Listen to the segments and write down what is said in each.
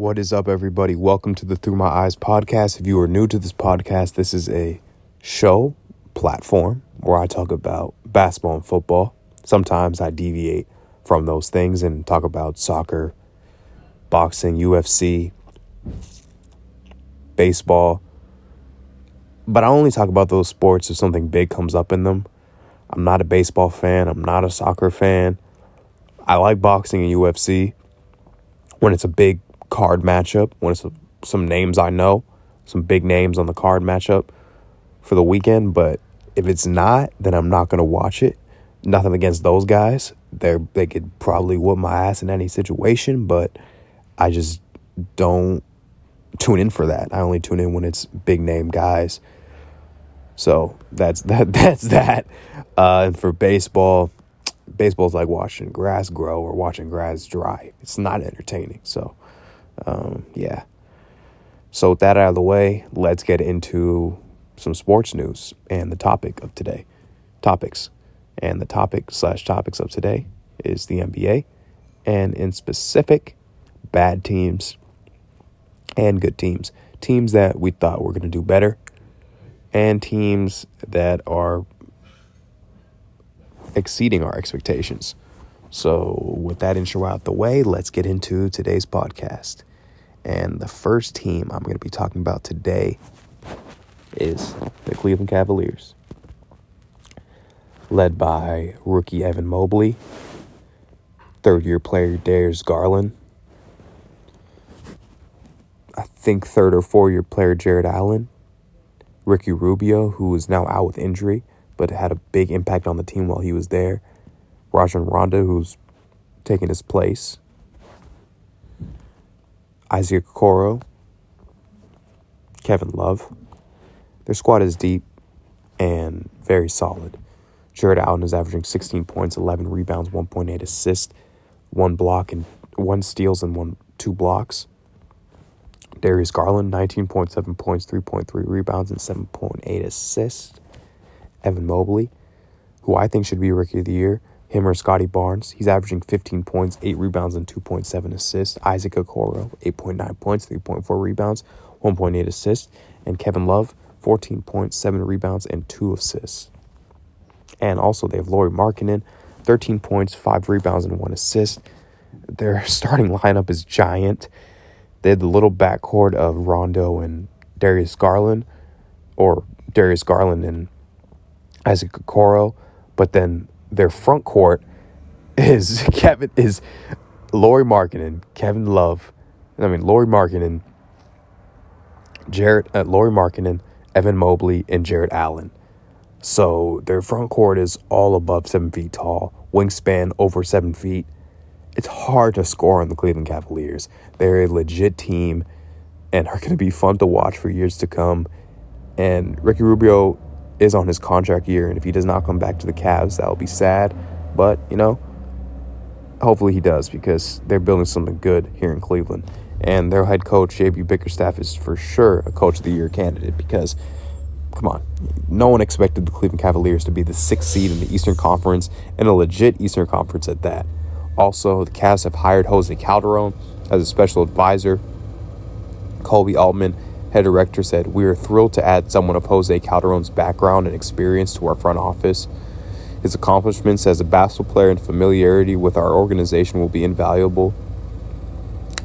What is up, everybody? Welcome to the Through My Eyes podcast. If you are new to this podcast, this is a show platform where I talk about basketball and football. Sometimes I deviate from those things and talk about soccer, boxing, UFC, baseball. But I only talk about those sports if something big comes up in them. I'm not a baseball fan, I'm not a soccer fan. I like boxing and UFC when it's a big card matchup, when it's some names I know, some big names on the card matchup for the weekend. But if it's not, then I'm not going to watch it. Nothing against those guys. They they could probably whoop my ass in any situation, but I just don't tune in for that. I only tune in when it's big name guys. So that's that. That's that. Uh, and for baseball, baseball's like watching grass grow or watching grass dry. It's not entertaining. So, um, yeah. So with that out of the way, let's get into some sports news and the topic of today. Topics. And the topic slash topics of today is the NBA, and in specific, bad teams and good teams. Teams that we thought were going to do better, and teams that are exceeding our expectations. So, with that intro out the way, let's get into today's podcast. And the first team I'm going to be talking about today is the Cleveland Cavaliers, led by rookie Evan Mobley, third year player Darius Garland, I think third or four year player Jarrett Allen, Ricky Rubio, who is now out with injury, but had a big impact on the team while he was there. Rajon Rondo, who's taking his place. Isaac Okoro, Kevin Love. Their squad is deep and very solid. Jarrett Allen is averaging 16 points, 11 rebounds, 1.8 assists, one block, and one steals and one two blocks. Darius Garland, 19.7 points, 3.3 rebounds, and 7.8 assists. Evan Mobley, who I think should be Rookie of the Year. Him or Scottie Barnes. He's averaging 15 points, 8 rebounds, and 2.7 assists. Isaac Okoro, 8.9 points, 3.4 rebounds, 1.8 assists. And Kevin Love, 14 points, 7 rebounds, and 2 assists. And also they have Lauri Markkanen, 13 points, 5 rebounds, and 1 assist. Their starting lineup is giant. They had the little backcourt of Rondo and Darius Garland, or Darius Garland and Isaac Okoro, but then their front court is Kevin is Lauri Markkanen, Kevin Love, I mean Lauri Markkanen, Jarrett uh, Lauri Markkanen, Evan Mobley, and Jarrett Allen. So their front court is all above seven feet tall, wingspan over seven feet. It's hard to score on the Cleveland Cavaliers. They're a legit team and are going to be fun to watch for years to come. And Ricky Rubio is on his contract year, and if he does not come back to the Cavs, that will be sad. But, you know, hopefully he does because they're building something good here in Cleveland. And their head coach, JB Bickerstaff, is for sure a coach of the year candidate because, come on, no one expected the Cleveland Cavaliers to be the sixth seed in the Eastern Conference and a legit Eastern Conference at that. Also, the Cavs have hired Jose Calderon as a special advisor. Koby Altman head director said, We are thrilled to add someone of Jose Calderon's background and experience to our front office. His accomplishments as a basketball player and familiarity with our organization will be invaluable.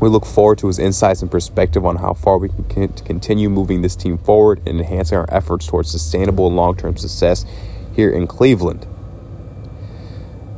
We look forward to his insights and perspective on how far we can continue moving this team forward and enhancing our efforts towards sustainable long term success here in Cleveland.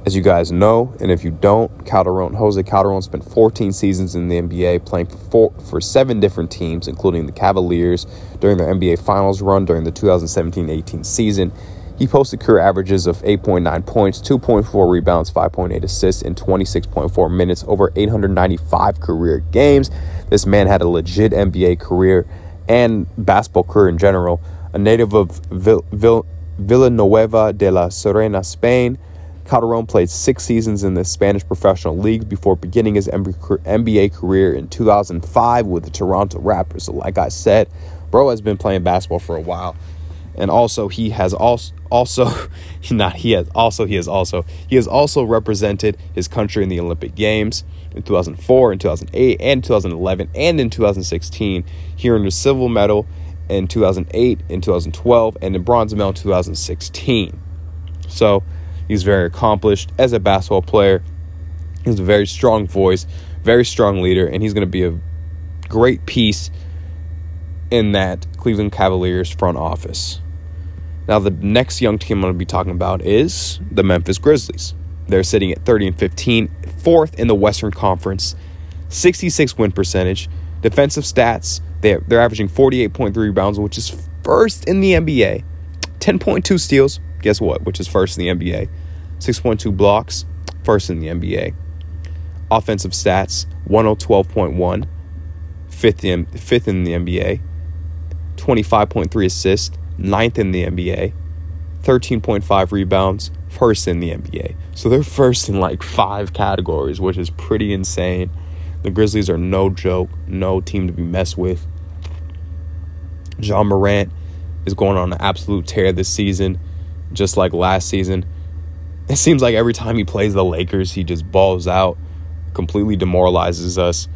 As you guys know, and if you don't, Calderon, Jose Calderon spent 14 seasons in the NBA, playing for, four, for seven different teams, including the Cavaliers during their NBA Finals run during the 2017-18 season. He posted career averages of 8.9 points, 2.4 rebounds, 5.8 assists in 26.4 minutes over 895 career games. This man had a legit NBA career and basketball career in general. A native of Vill- Vill- Villanueva de la Serena, Spain. Calderon played six seasons in the Spanish professional league before beginning his NBA career in 2005 with the Toronto Raptors. So, like I said, bro has been playing basketball for a while, and also he has also also not he has also he has also he has also represented his country in the Olympic Games. in 2004, in 2008, and 2011, and in 2016. He earned a silver medal in 2008, in 2012, and a bronze medal in 2016. So he's very accomplished as a basketball player. He's a very strong voice, very strong leader, and he's going to be a great piece in that Cleveland Cavaliers front office. Now, the next young team I'm going to be talking about is the Memphis Grizzlies. They're sitting at 30 and 15, fourth in the Western Conference, 66 win percentage, defensive stats. They're, averaging 48.3 rebounds, which is first in the NBA, 10.2 steals, guess what, which is first in the NBA, 6.2 blocks, first in the NBA. Offensive stats, 112.1, fifth in, fifth in the NBA, 25.3 assists, ninth in the NBA, 13.5 rebounds, first in the NBA. So they're first in like five categories, which is pretty insane. The Grizzlies are no joke, no team to be messed with. Ja Morant is going on an absolute tear this season, just like last season. It seems like every time he plays the Lakers, he just balls out, completely demoralizes us.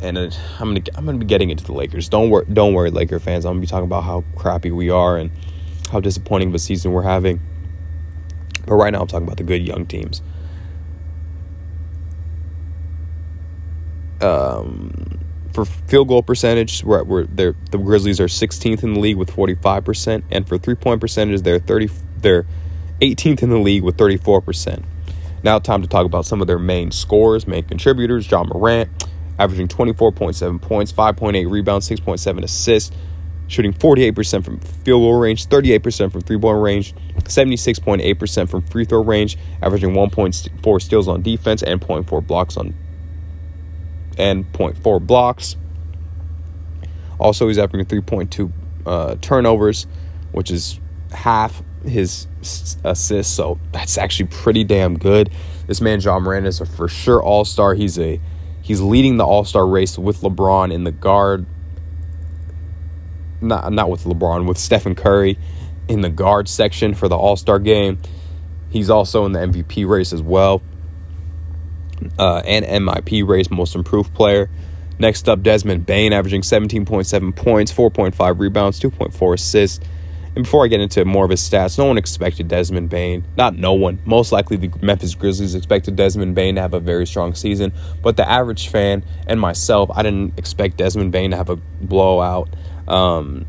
And uh, I'm gonna I'm gonna be getting into the Lakers. Don't worry, don't worry, Laker fans. I'm gonna be talking about how crappy we are and how disappointing of a season we're having. But right now, I'm talking about the good young teams. Um, for field goal percentage, we're, we're the Grizzlies are 16th in the league with 45%, and for three point percentage, they're 30 they're 18th in the league with 34%. Now, time to talk about some of their main scorers, main contributors. Ja Morant, averaging 24.7 points, 5.8 rebounds, 6.7 assists, shooting 48% from field goal range, 38% from three point range, 76.8% from free throw range, averaging 1.4 steals on defense and 0.4 blocks on and 0.4 blocks. Also, he's averaging 3.2 uh, turnovers, which is half his assists. So that's actually pretty damn good. This man, Ja Morant, is a for sure all star. He's a he's leading the all star race with LeBron in the guard. Not not with LeBron, with Stephen Curry in the guard section for the All Star game. He's also in the MVP race as well uh, and MIP race, most improved player. Next up, Desmond Bane, averaging 17.7 points, 4.5 rebounds, 2.4 assists. And before I get into more of his stats, no one expected Desmond Bane. Not no one. Most likely the Memphis Grizzlies expected Desmond Bane to have a very strong season. But the average fan and myself, I didn't expect Desmond Bane to have a blowout, um,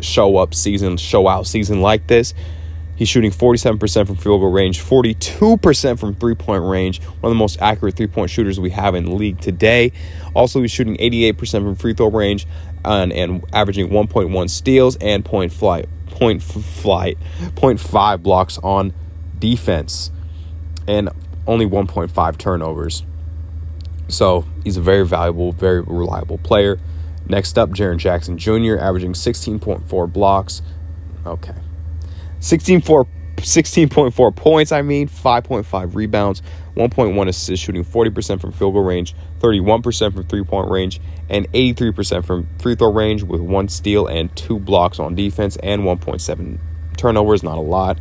show up season, show out season like this. He's shooting 47% from field goal range, 42% from three point range, one of the most accurate three point shooters we have in the league today. Also, he's shooting 88% from free throw range and, and averaging 1.1 steals and point flight, point flight, 0.5 blocks on defense, and only 1.5 turnovers. So he's a very valuable, very reliable player. Next up, Jaren Jackson Jr., averaging 16.4 blocks. Okay. 16.4 points, I mean, 5.5 rebounds, 1.1 assists, shooting 40% from field goal range, 31% from three point range, and 83% from free throw range with one steal and two blocks on defense and 1.7 turnovers. Not a lot.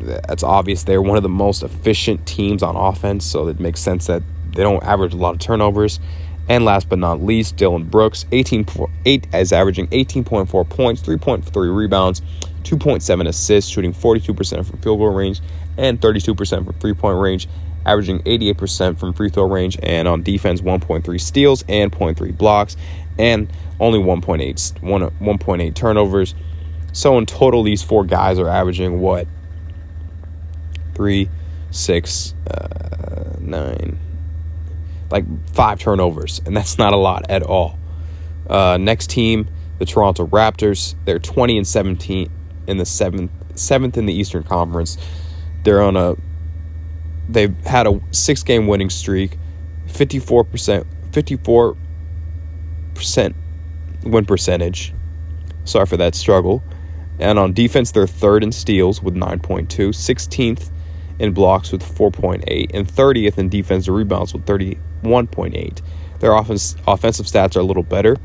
That's obvious. They're one of the most efficient teams on offense, so it makes sense that they don't average a lot of turnovers. And last but not least, Dillon Brooks, 18 8 as averaging 18.4 points, 3.3 rebounds, 2.7 assists, shooting 42% from field goal range and 32% from three point range, averaging 88% from free throw range, and on defense, 1.3 steals and 0.3 blocks, and only 1.8 1.8 turnovers. So in total, these four guys are averaging what? Three, six, uh, nine, like five turnovers, and that's not a lot at all. Uh, next team, the Toronto Raptors. They're 20 and 17 in the seventh seventh in the Eastern Conference. They're on a they've had a six game winning streak, 54%, 54% win percentage. Sorry for that struggle. And on defense, they're third in steals with 9.2, 16th in blocks with 4.8, and 30th in defensive rebounds with 31.8. Their offense, offensive stats are a little better.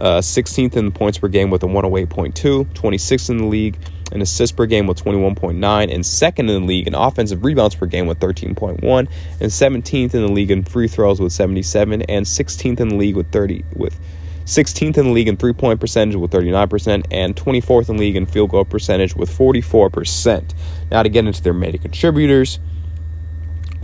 Uh, 16th in the points per game with a 108.2, 26th in the league in assists per game with 21.9, and second in the league in offensive rebounds per game with 13.1, and 17th in the league in free throws with 77, and 16th in the league with 30 with 16th in the league in three point percentage with 39%, and 24th in the league in field goal percentage with 44%. Now, to get into their major contributors,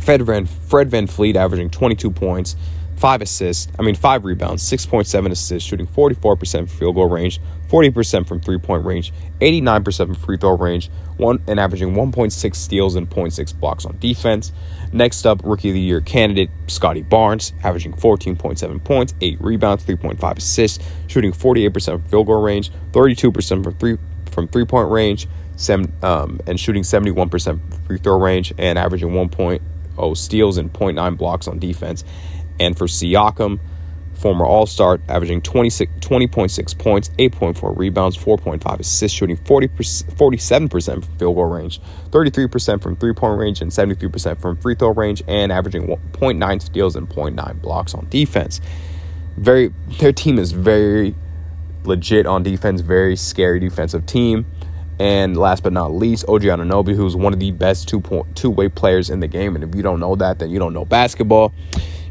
Fred Van, Fred VanVleet averaging 22 points, five assists, I mean, five rebounds, 6.7 assists, shooting 44% from field goal range, 40% from three point range, 89% from free throw range, one and averaging 1.6 steals and 0.6 blocks on defense. Next up, rookie of the year candidate Scottie Barnes, averaging 14.7 points, 8 rebounds, 3.5 assists, shooting 48% from field goal range, 32% from three from three point range, seven, um, and shooting 71% free throw range, and averaging 1.0 steals and 0.9 blocks on defense. And for Siakam, former All Star, averaging 20.6 points, 8.4 rebounds, 4.5 assists, shooting 40 47% from field goal range, 33% from three point range, and 73% from free throw range, and averaging 0.9 steals and 0.9 blocks on defense. Very, their team is very legit on defense, very scary defensive team. And last but not least, OG Anunoby, who's one of the best two point two way players in the game. And if you don't know that, then you don't know basketball.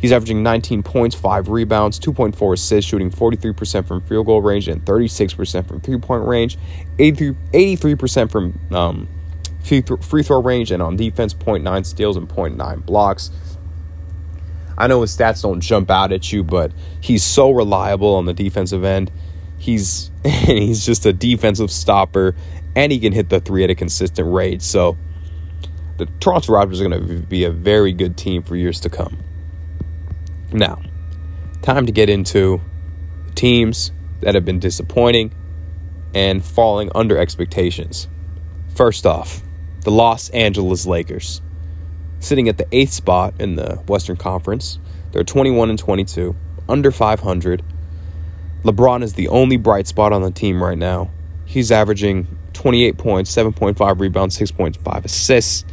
He's averaging 19 points, 5 rebounds, 2.4 assists, shooting 43% from field goal range and 36% from three point range, 83% from um, free throw range, and on defense, 0.9 steals and 0.9 blocks. I know his stats don't jump out at you, but he's so reliable on the defensive end. He's he's just a defensive stopper, and he can hit the three at a consistent rate. So the Toronto Raptors are going to be a very good team for years to come. Now, time to get into teams that have been disappointing and falling under expectations. First off, the Los Angeles Lakers. Sitting at the eighth spot in the Western Conference, they're 21 and 22, under 500. LeBron is the only bright spot on the team right now. He's averaging 28 points, 7.5 rebounds, 6.5 assists.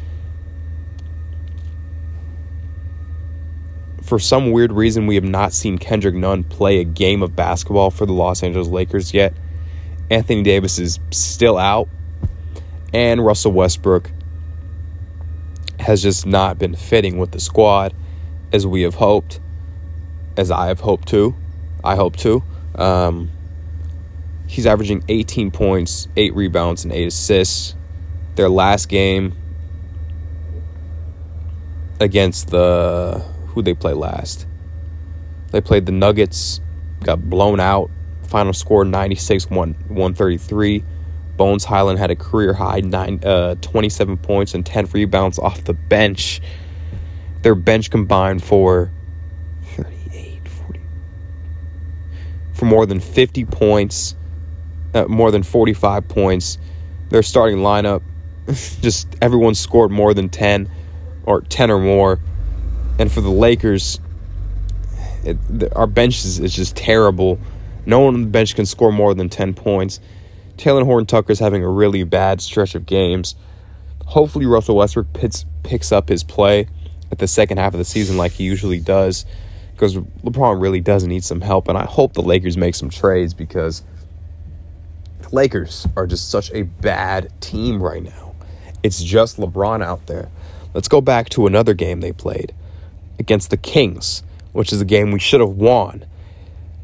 For some weird reason, we have not seen Kendrick Nunn play a game of basketball for the Los Angeles Lakers yet. Anthony Davis is still out, and Russell Westbrook has just not been fitting with the squad as we have hoped, as I have hoped to. I hope to. Um, he's averaging 18 points, 8 rebounds, and 8 assists. Their last game against the who they play last. They played the Nuggets, got blown out. Final score 96 133. Bones Hyland had a career high nine, uh, 27 points and 10 rebounds off the bench. Their bench combined for 38, 40, for more than 50 points, uh, more than 45 points. Their starting lineup, just everyone scored more than 10 or 10 or more. And for the Lakers, it, the, our bench is, is, just terrible. No one on the bench can score more than 10 points. Talen Horton-Tucker is having a really bad stretch of games. Hopefully, Russell Westbrook picks, picks up his play at the second half of the season like he usually does because LeBron really does need some help. And I hope the Lakers make some trades because the Lakers are just such a bad team right now. It's just LeBron out there. Let's go back to another game they played against the Kings, which is a game we should have won.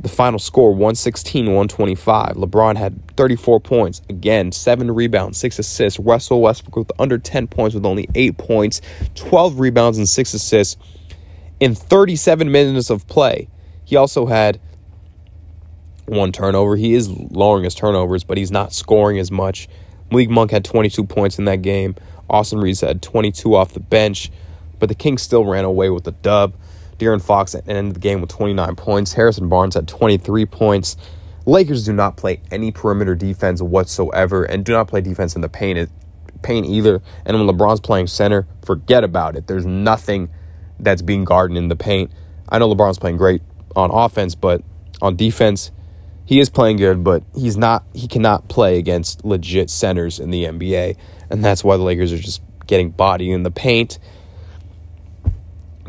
The final score 116 125. LeBron had 34 points. Again, 7 rebounds, 6 assists. Russell Westbrook with under 10 points with only 8 points, 12 rebounds, and 6 assists in 37 minutes of play. He also had one turnover. He is lowering his turnovers, but he's not scoring as much. Malik Monk had 22 points in that game. Austin Reaves had 22 off the bench but the Kings still ran away with the dub. De'Aaron Fox ended the game with 29 points. Harrison Barnes had 23 points. Lakers do not play any perimeter defense whatsoever and do not play defense in the paint, paint either. And when LeBron's playing center, forget about it. There's nothing that's being guarded in the paint. I know LeBron's playing great on offense, but on defense, he is playing good, but he's not he cannot play against legit centers in the NBA. And that's why the Lakers are just getting bodied in the paint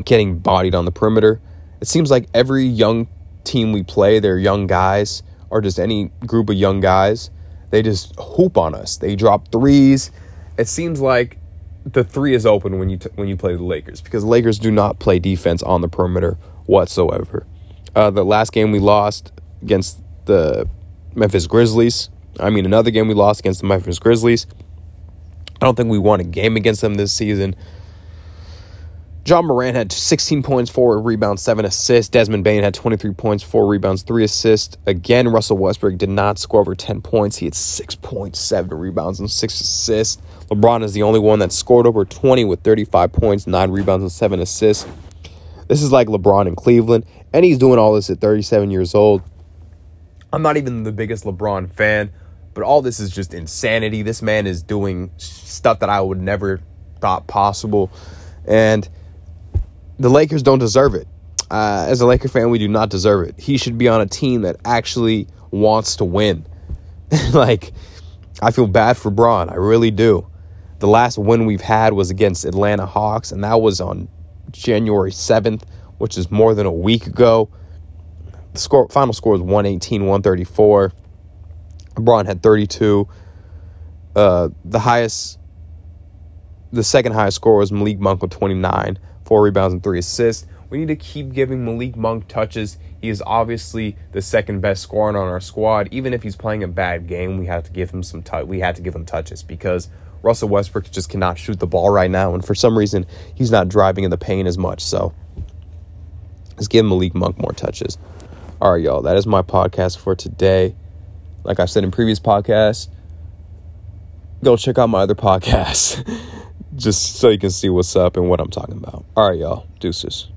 getting bodied on the perimeter. It seems like every young team we play, they're young guys, or just any group of young guys, they just hoop on us. They drop threes. It seems like the three is open when you t- when you play the Lakers because Lakers do not play defense on the perimeter whatsoever. Uh, the last game we lost against the Memphis Grizzlies. I mean, another game we lost against the Memphis Grizzlies. I don't think we won a game against them this season. Ja Morant had 16 points, 4 rebounds, 7 assists. Desmond Bane had 23 points, 4 rebounds, 3 assists. Again, Russell Westbrook did not score over 10 points. He had 6.7 rebounds and 6 assists. LeBron is the only one that scored over 20 with 35 points, 9 rebounds, and 7 assists. This is like LeBron in Cleveland, and he's doing all this at 37 years old. I'm not even the biggest LeBron fan, but all this is just insanity. This man is doing stuff that I would never thought possible. And the Lakers don't deserve it. Uh, as a Laker fan, we do not deserve it. He should be on a team that actually wants to win. like, I feel bad for Bron. I really do. The last win we've had was against Atlanta Hawks, and that was on January 7th, which is more than a week ago. The score, final score was 118, 134. Bron had 32. Uh, the highest, the second highest score was Malik Monk with 29 four rebounds and three assists. We need to keep giving Malik Monk touches. He is obviously the second best scorer on our squad. Even if he's playing a bad game, we have to give him some touch. We have to give him touches because Russell Westbrook just cannot shoot the ball right now, and for some reason, he's not driving in the paint as much. So let's give Malik Monk more touches. All right, y'all. That is my podcast for today. Like I've said in previous podcasts, go check out my other podcasts. Just so you can see what's up and what I'm talking about. All right, y'all. Deuces.